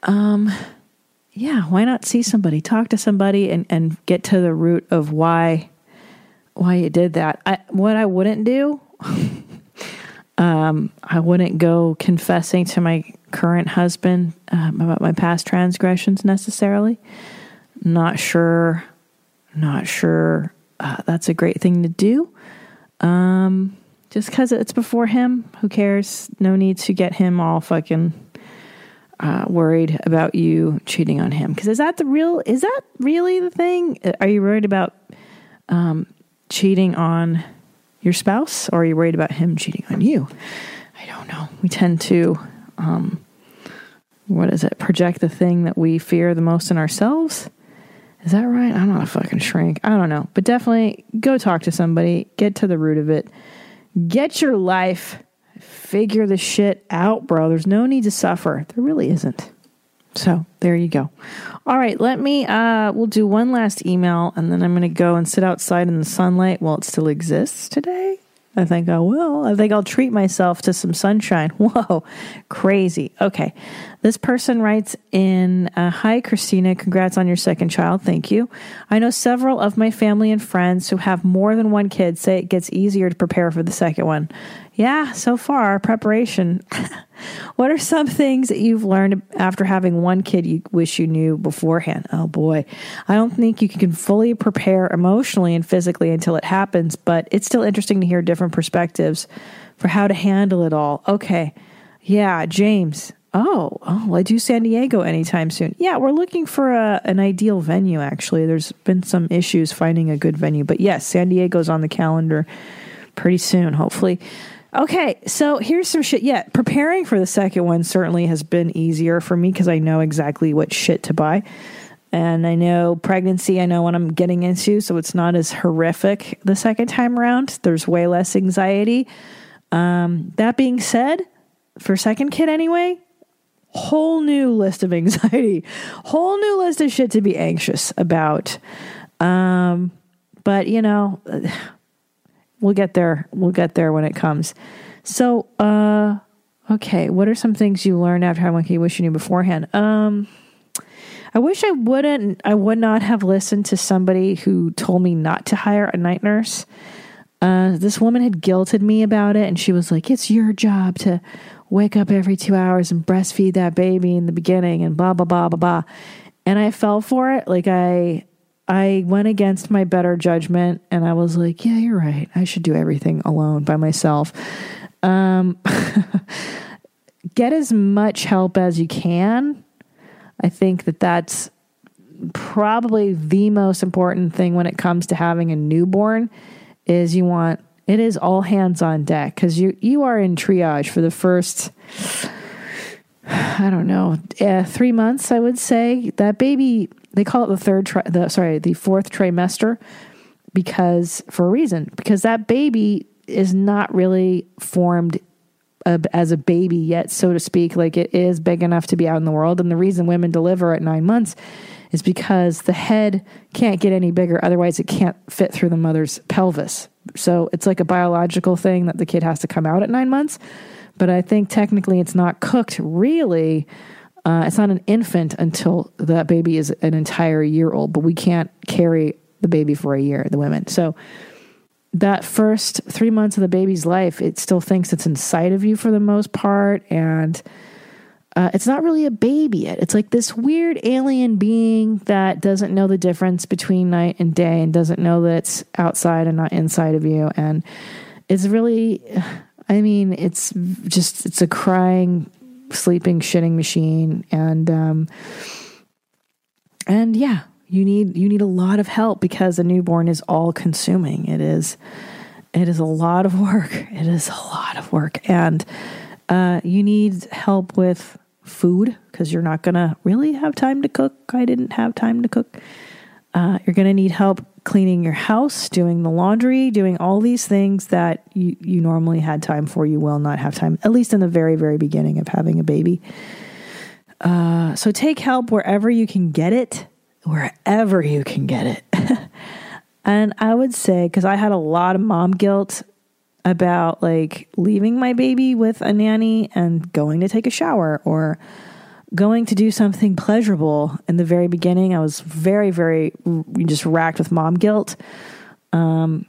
um, yeah, why not see somebody, talk to somebody, and and get to the root of why why you did that. I, what I wouldn't do, um, I wouldn't go confessing to my current husband um, about my past transgressions necessarily. Not sure. Not sure uh, that's a great thing to do. Um, just because it's before him, who cares? No need to get him all fucking uh, worried about you cheating on him. Because is that the real? Is that really the thing? Are you worried about um, cheating on your spouse, or are you worried about him cheating on you? I don't know. We tend to, um, what is it? Project the thing that we fear the most in ourselves Is that right? I'm not a fucking shrink. I don't know. But definitely go talk to somebody, get to the root of it, get your life, figure the shit out, bro. There's no need to suffer. There really isn't. So there you go. All right, let me uh we'll do one last email and then I'm gonna go and sit outside in the sunlight while it still exists today. I think I will. I think I'll treat myself to some sunshine. Whoa, crazy. Okay. This person writes in uh, Hi, Christina. Congrats on your second child. Thank you. I know several of my family and friends who have more than one kid say it gets easier to prepare for the second one. Yeah, so far, preparation. what are some things that you've learned after having one kid you wish you knew beforehand? Oh boy. I don't think you can fully prepare emotionally and physically until it happens, but it's still interesting to hear different perspectives for how to handle it all. Okay. Yeah, James. Oh, oh, I do San Diego anytime soon. Yeah, we're looking for a, an ideal venue, actually. There's been some issues finding a good venue, but yes, San Diego's on the calendar pretty soon, hopefully. Okay, so here's some shit. Yeah, preparing for the second one certainly has been easier for me because I know exactly what shit to buy. And I know pregnancy, I know what I'm getting into, so it's not as horrific the second time around. There's way less anxiety. Um, that being said, for second kid anyway, whole new list of anxiety, whole new list of shit to be anxious about. Um, but you know, we'll get there. We'll get there when it comes. So, uh, okay, what are some things you learned after having you wish you knew beforehand? Um, I wish I wouldn't. I would not have listened to somebody who told me not to hire a night nurse. Uh, this woman had guilted me about it, and she was like, "It's your job to wake up every two hours and breastfeed that baby in the beginning," and blah blah blah blah blah. And I fell for it. Like I, I went against my better judgment, and I was like, "Yeah, you're right. I should do everything alone by myself." Um, get as much help as you can. I think that that's probably the most important thing when it comes to having a newborn is you want it is all hands on deck because you you are in triage for the first I don't know uh, three months I would say. That baby they call it the third tri- the sorry the fourth trimester because for a reason because that baby is not really formed as a baby yet so to speak. Like it is big enough to be out in the world and the reason women deliver at nine months is because the head can't get any bigger otherwise it can't fit through the mother's pelvis so it's like a biological thing that the kid has to come out at nine months. But i think technically it's not cooked really. Uh, it's not an infant until that baby is an entire year old but we can't carry the baby for a year the women. So that first three months of the baby's life, it still thinks it's inside of you for the most part. And uh, it's not really a baby yet. It's like this weird alien being that doesn't know the difference between night and day and doesn't know that it's outside and not inside of you. And it's really, I mean, it's just, it's a crying, sleeping, shitting machine. And, um, and yeah, you need you need a lot of help because a newborn is all consuming. It is it is a lot of work. It is a lot of work, and uh, you need help with food because you're not gonna really have time to cook. I didn't have time to cook. Uh, you're gonna need help cleaning your house, doing the laundry, doing all these things that you, you normally had time for. You will not have time, at least in the very, very beginning of having a baby. Uh, so take help wherever you can get it wherever you can get it. and I would say, because I had a lot of mom guilt about like leaving my baby with a nanny and going to take a shower or going to do something pleasurable in the very beginning. I was very, very just racked with mom guilt. Um,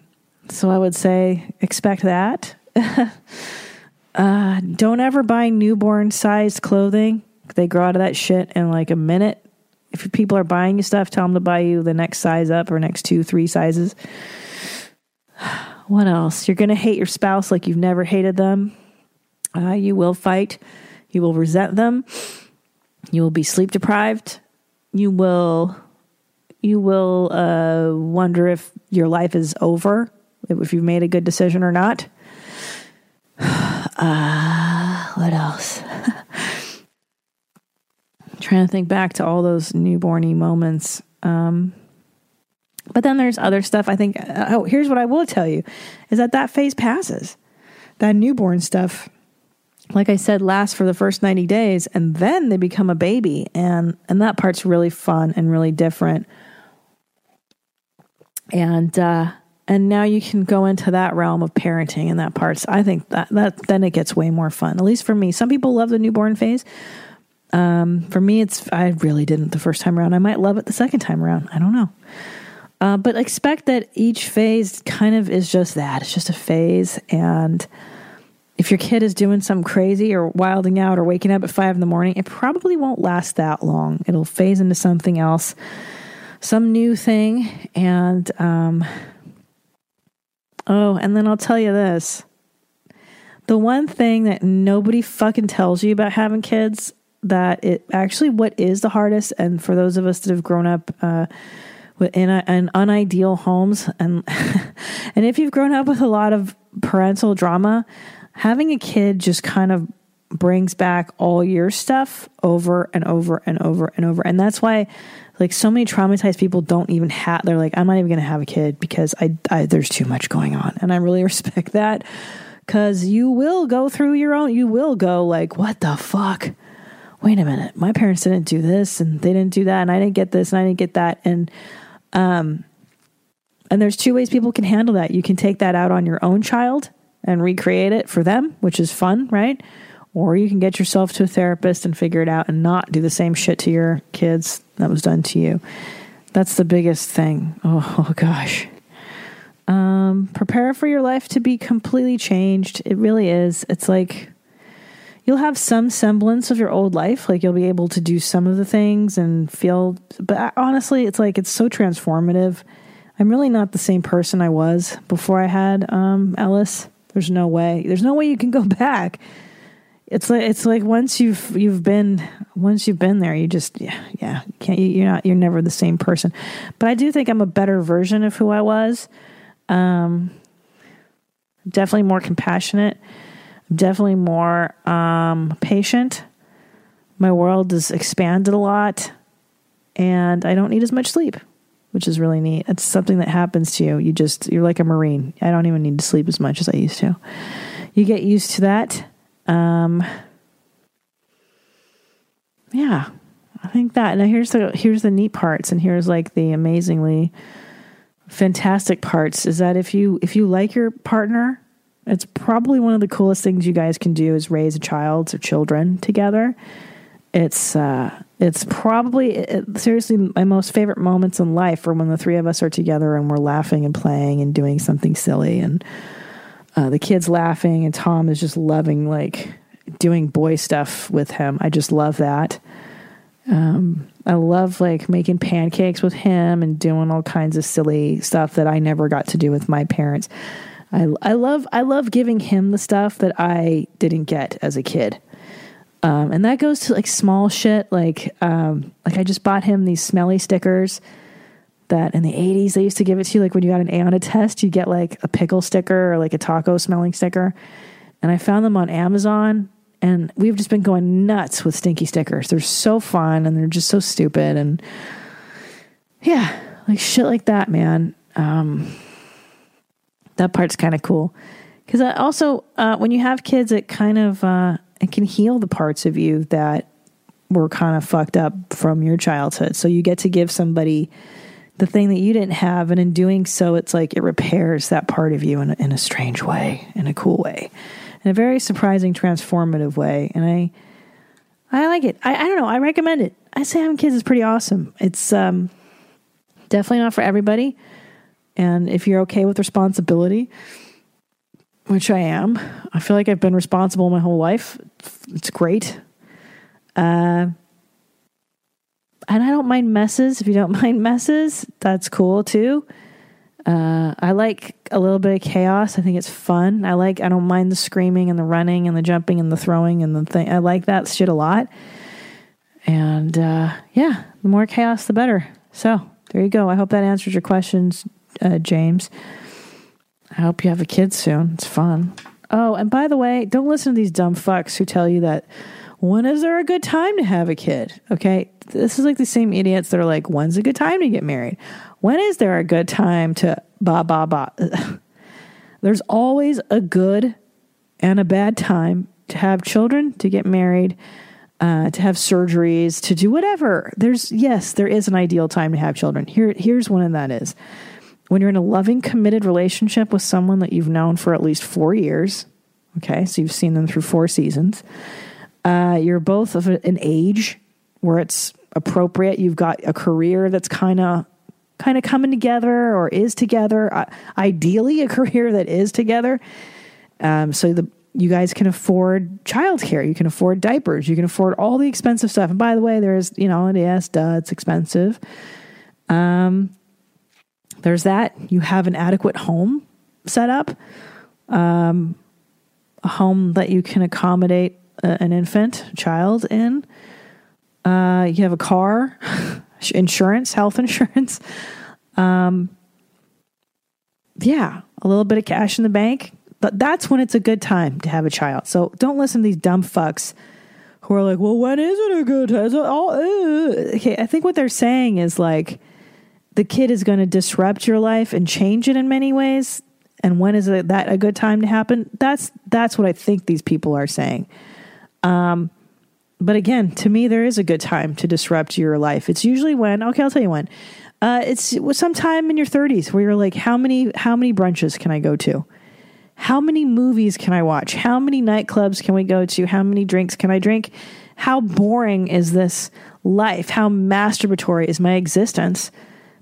so I would say expect that. uh, don't ever buy newborn sized clothing. They grow out of that shit in like a minute if people are buying you stuff, tell them to buy you the next size up or next two, three sizes. What else? You're going to hate your spouse like you've never hated them. Uh, you will fight. You will resent them. You will be sleep deprived. You will. You will uh, wonder if your life is over, if you've made a good decision or not. Uh, what else? trying to think back to all those newborny moments. Um, But then there's other stuff. I think. Uh, oh, here's what I will tell you: is that that phase passes. That newborn stuff, like I said, lasts for the first ninety days, and then they become a baby, and and that part's really fun and really different. And uh, and now you can go into that realm of parenting and that parts. I think that that then it gets way more fun. At least for me. Some people love the newborn phase. Um, for me, it's I really didn't the first time around. I might love it the second time around. I don't know. Uh, but expect that each phase kind of is just that. It's just a phase. And if your kid is doing something crazy or wilding out or waking up at five in the morning, it probably won't last that long. It'll phase into something else, some new thing. And, um, oh, and then I'll tell you this the one thing that nobody fucking tells you about having kids that it actually what is the hardest and for those of us that have grown up uh, in a, an unideal homes and and if you've grown up with a lot of parental drama having a kid just kind of brings back all your stuff over and over and over and over. And that's why like so many traumatized people don't even have they're like i'm not even going to have a kid because I, I there's too much going on. And i really respect that because you will go through your own you will go like what the fuck? Wait a minute. My parents didn't do this and they didn't do that and i didn't get this and i didn't get that. And um, and there's two ways people can handle that. You can take that out on your own child and recreate it for them, which is fun, right? Or you can get yourself to a therapist and figure it out and not do the same shit to your kids that was done to you. That's the biggest thing. Oh, oh gosh. Um, prepare for your life to be completely changed. It really is. It's like you'll have some semblance of your old life. Like you'll be able to do some of the things and feel, but honestly, it's like it's so transformative. I'm really not the same person I was before I had um, Ellis. There's no way. There's no way you can go back. It's like it's like once you've you've been once you've been there, you just yeah yeah you can't you're not you're never the same person. But I do think I'm a better version of who I was. Um, definitely more compassionate definitely more um, patient. My world has expanded a lot, and I don't need as much sleep, which is really neat. It's something that happens to you. You just you're like a marine. I don't even need to sleep as much as I used to. You get used to that. Um, yeah, I think that. Now here's the here's the neat parts, and here's like the amazingly fantastic parts. Is that if you if you like your partner it's probably one of the coolest things you guys can do is raise a child or children together. It's uh, it's probably it, seriously my most favorite moments in life are when the three of us are together and we're laughing and playing and doing something silly and uh, the kids laughing and Tom is just loving like doing boy stuff with him. I just love that. Um, I love like making pancakes with him and doing all kinds of silly stuff that I never got to do with my parents. I, I love I love giving him the stuff that I didn't get as a kid. Um, and that goes to like small shit like um, like I just bought him these smelly stickers that in the 80s they used to give it to you like when you got an A on a test you get like a pickle sticker or like a taco smelling sticker and I found them on Amazon and we've just been going nuts with stinky stickers. They're so fun and they're just so stupid and yeah, like shit like that, man. Um, that part's kind of cool because also uh, when you have kids it kind of uh, it can heal the parts of you that were kind of fucked up from your childhood. So you get to give somebody the thing that you didn't have and in doing so it's like it repairs that part of you in a, in a strange way in a cool way in a very surprising transformative way. And i i like it. I, I don't know. I recommend it. I say having kids is pretty awesome. It's um, definitely not for everybody and if you're okay with responsibility, which I am, I feel like I've been responsible my whole life. It's great. Uh, and I don't mind messes. If you don't mind messes, that's cool too. Uh, I like a little bit of chaos. I think it's fun. I like. I don't mind the screaming and the running and the jumping and the throwing and the thing. I like that shit a lot. And uh, yeah, the more chaos, the better. So there you go. I hope that answers your questions, uh, James. I hope you have a kid soon. It's fun. Oh, and by the way, don't listen to these dumb fucks who tell you that when is there a good time to have a kid? Okay. This is like the same idiots that are like, when's a good time to get married? When is there a good time to ba ba ba? There's always a good and a bad time to have children, to get married, uh, to have surgeries, to do whatever. There's yes, there is an ideal time to have children. Here, here's one of that is when you're in a loving, committed relationship with someone that you've known for at least four years. Okay, so you've seen them through four seasons. Uh, you're both of an age where it's appropriate. You've got a career that's kind of kind of coming together or is together. Uh, ideally, a career that is together. Um, so the you guys can afford childcare. You can afford diapers. You can afford all the expensive stuff. And by the way, there's you know, yes, duh, it's expensive. Um, there's that. You have an adequate home set up, um, a home that you can accommodate a, an infant, child in. Uh, you have a car, insurance, health insurance. Um, yeah, a little bit of cash in the bank. But that's when it's a good time to have a child. So don't listen to these dumb fucks who are like, well, when is it a good time? Oh, uh. Okay, I think what they're saying is like, the kid is going to disrupt your life and change it in many ways and when is that a good time to happen? That's that's what i think these people are saying. Um, but again to me there is a good time to disrupt your life. It's usually when okay i'll tell you when. Uh, it's sometime in your 30s where you're like how many how many brunches can i go to? How many movies can i watch? How many nightclubs can we go to? How many drinks can i drink? How boring is this life? How masturbatory is my existence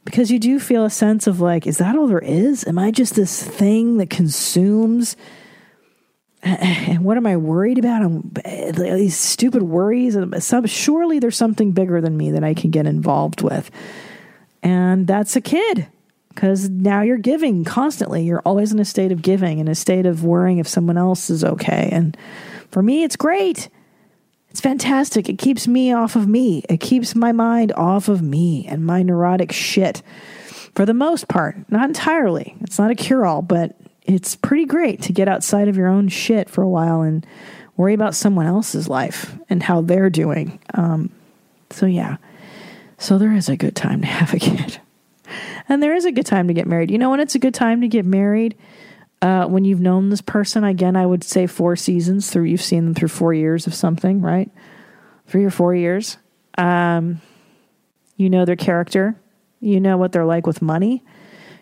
because you do feel a sense of like, is that all there is? Am I just this thing that consumes? And what am I worried about? I'm, eh, these stupid worries. Some, surely there's something bigger than me that I can get involved with. And that's a kid because now you're giving constantly. You're always in a state of giving, in a state of worrying if someone else is okay. And for me, it's great. It's fantastic. It keeps me off of me. It keeps my mind off of me and my neurotic shit for the most part. Not entirely. It's not a cure all, but it's pretty great to get outside of your own shit for a while and worry about someone else's life and how they're doing. Um, so, yeah. So, there is a good time to have a kid. And there is a good time to get married. You know when it's a good time to get married? Uh, when you've known this person, again, I would say four seasons through, you've seen them through four years of something, right? Three or four years. Um, you know their character. You know what they're like with money.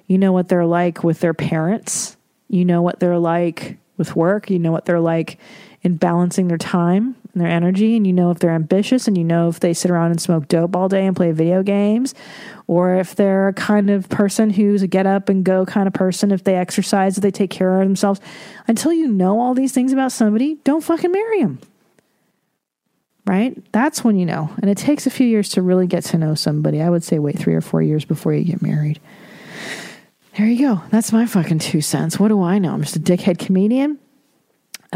You know what they're like with their parents. You know what they're like with work. You know what they're like in balancing their time and their energy. And you know if they're ambitious and you know if they sit around and smoke dope all day and play video games or if they're a kind of person who's a get up and go kind of person, if they exercise, if they take care of themselves. Until you know all these things about somebody, don't fucking marry them. Right? That's when you know. And it takes a few years to really get to know somebody. I would say wait three or four years before you get married. There you go. That's my fucking two cents. What do I know? I'm just a dickhead comedian.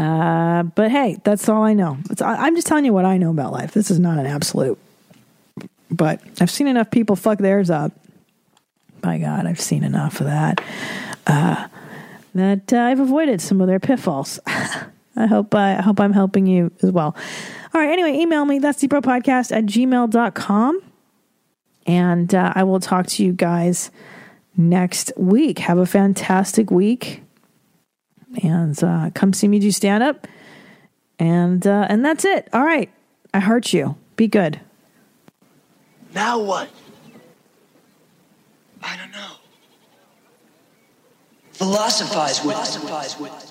Uh, but hey, that's all I know. It's, I, I'm just telling you what I know about life. This is not an absolute. But I've seen enough people fuck theirs up. By God, I've seen enough of that. Uh, that uh, I've avoided some of their pitfalls. I hope I hope I'm helping you as well. All right, anyway, email me. That's podcast at gmail.com. And uh, I will talk to you guys next week. Have a fantastic week. And uh, come see me do stand up. And uh, and that's it. All right. I heart you. Be good. Now what? I don't know. Philosophize with. Philosophize with.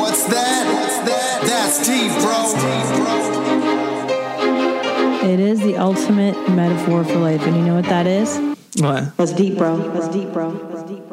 What's that? What's that? That's deep, bro. It is the ultimate metaphor for life. And you know what that is? What? That's deep, bro. That's deep, bro. That's deep, bro.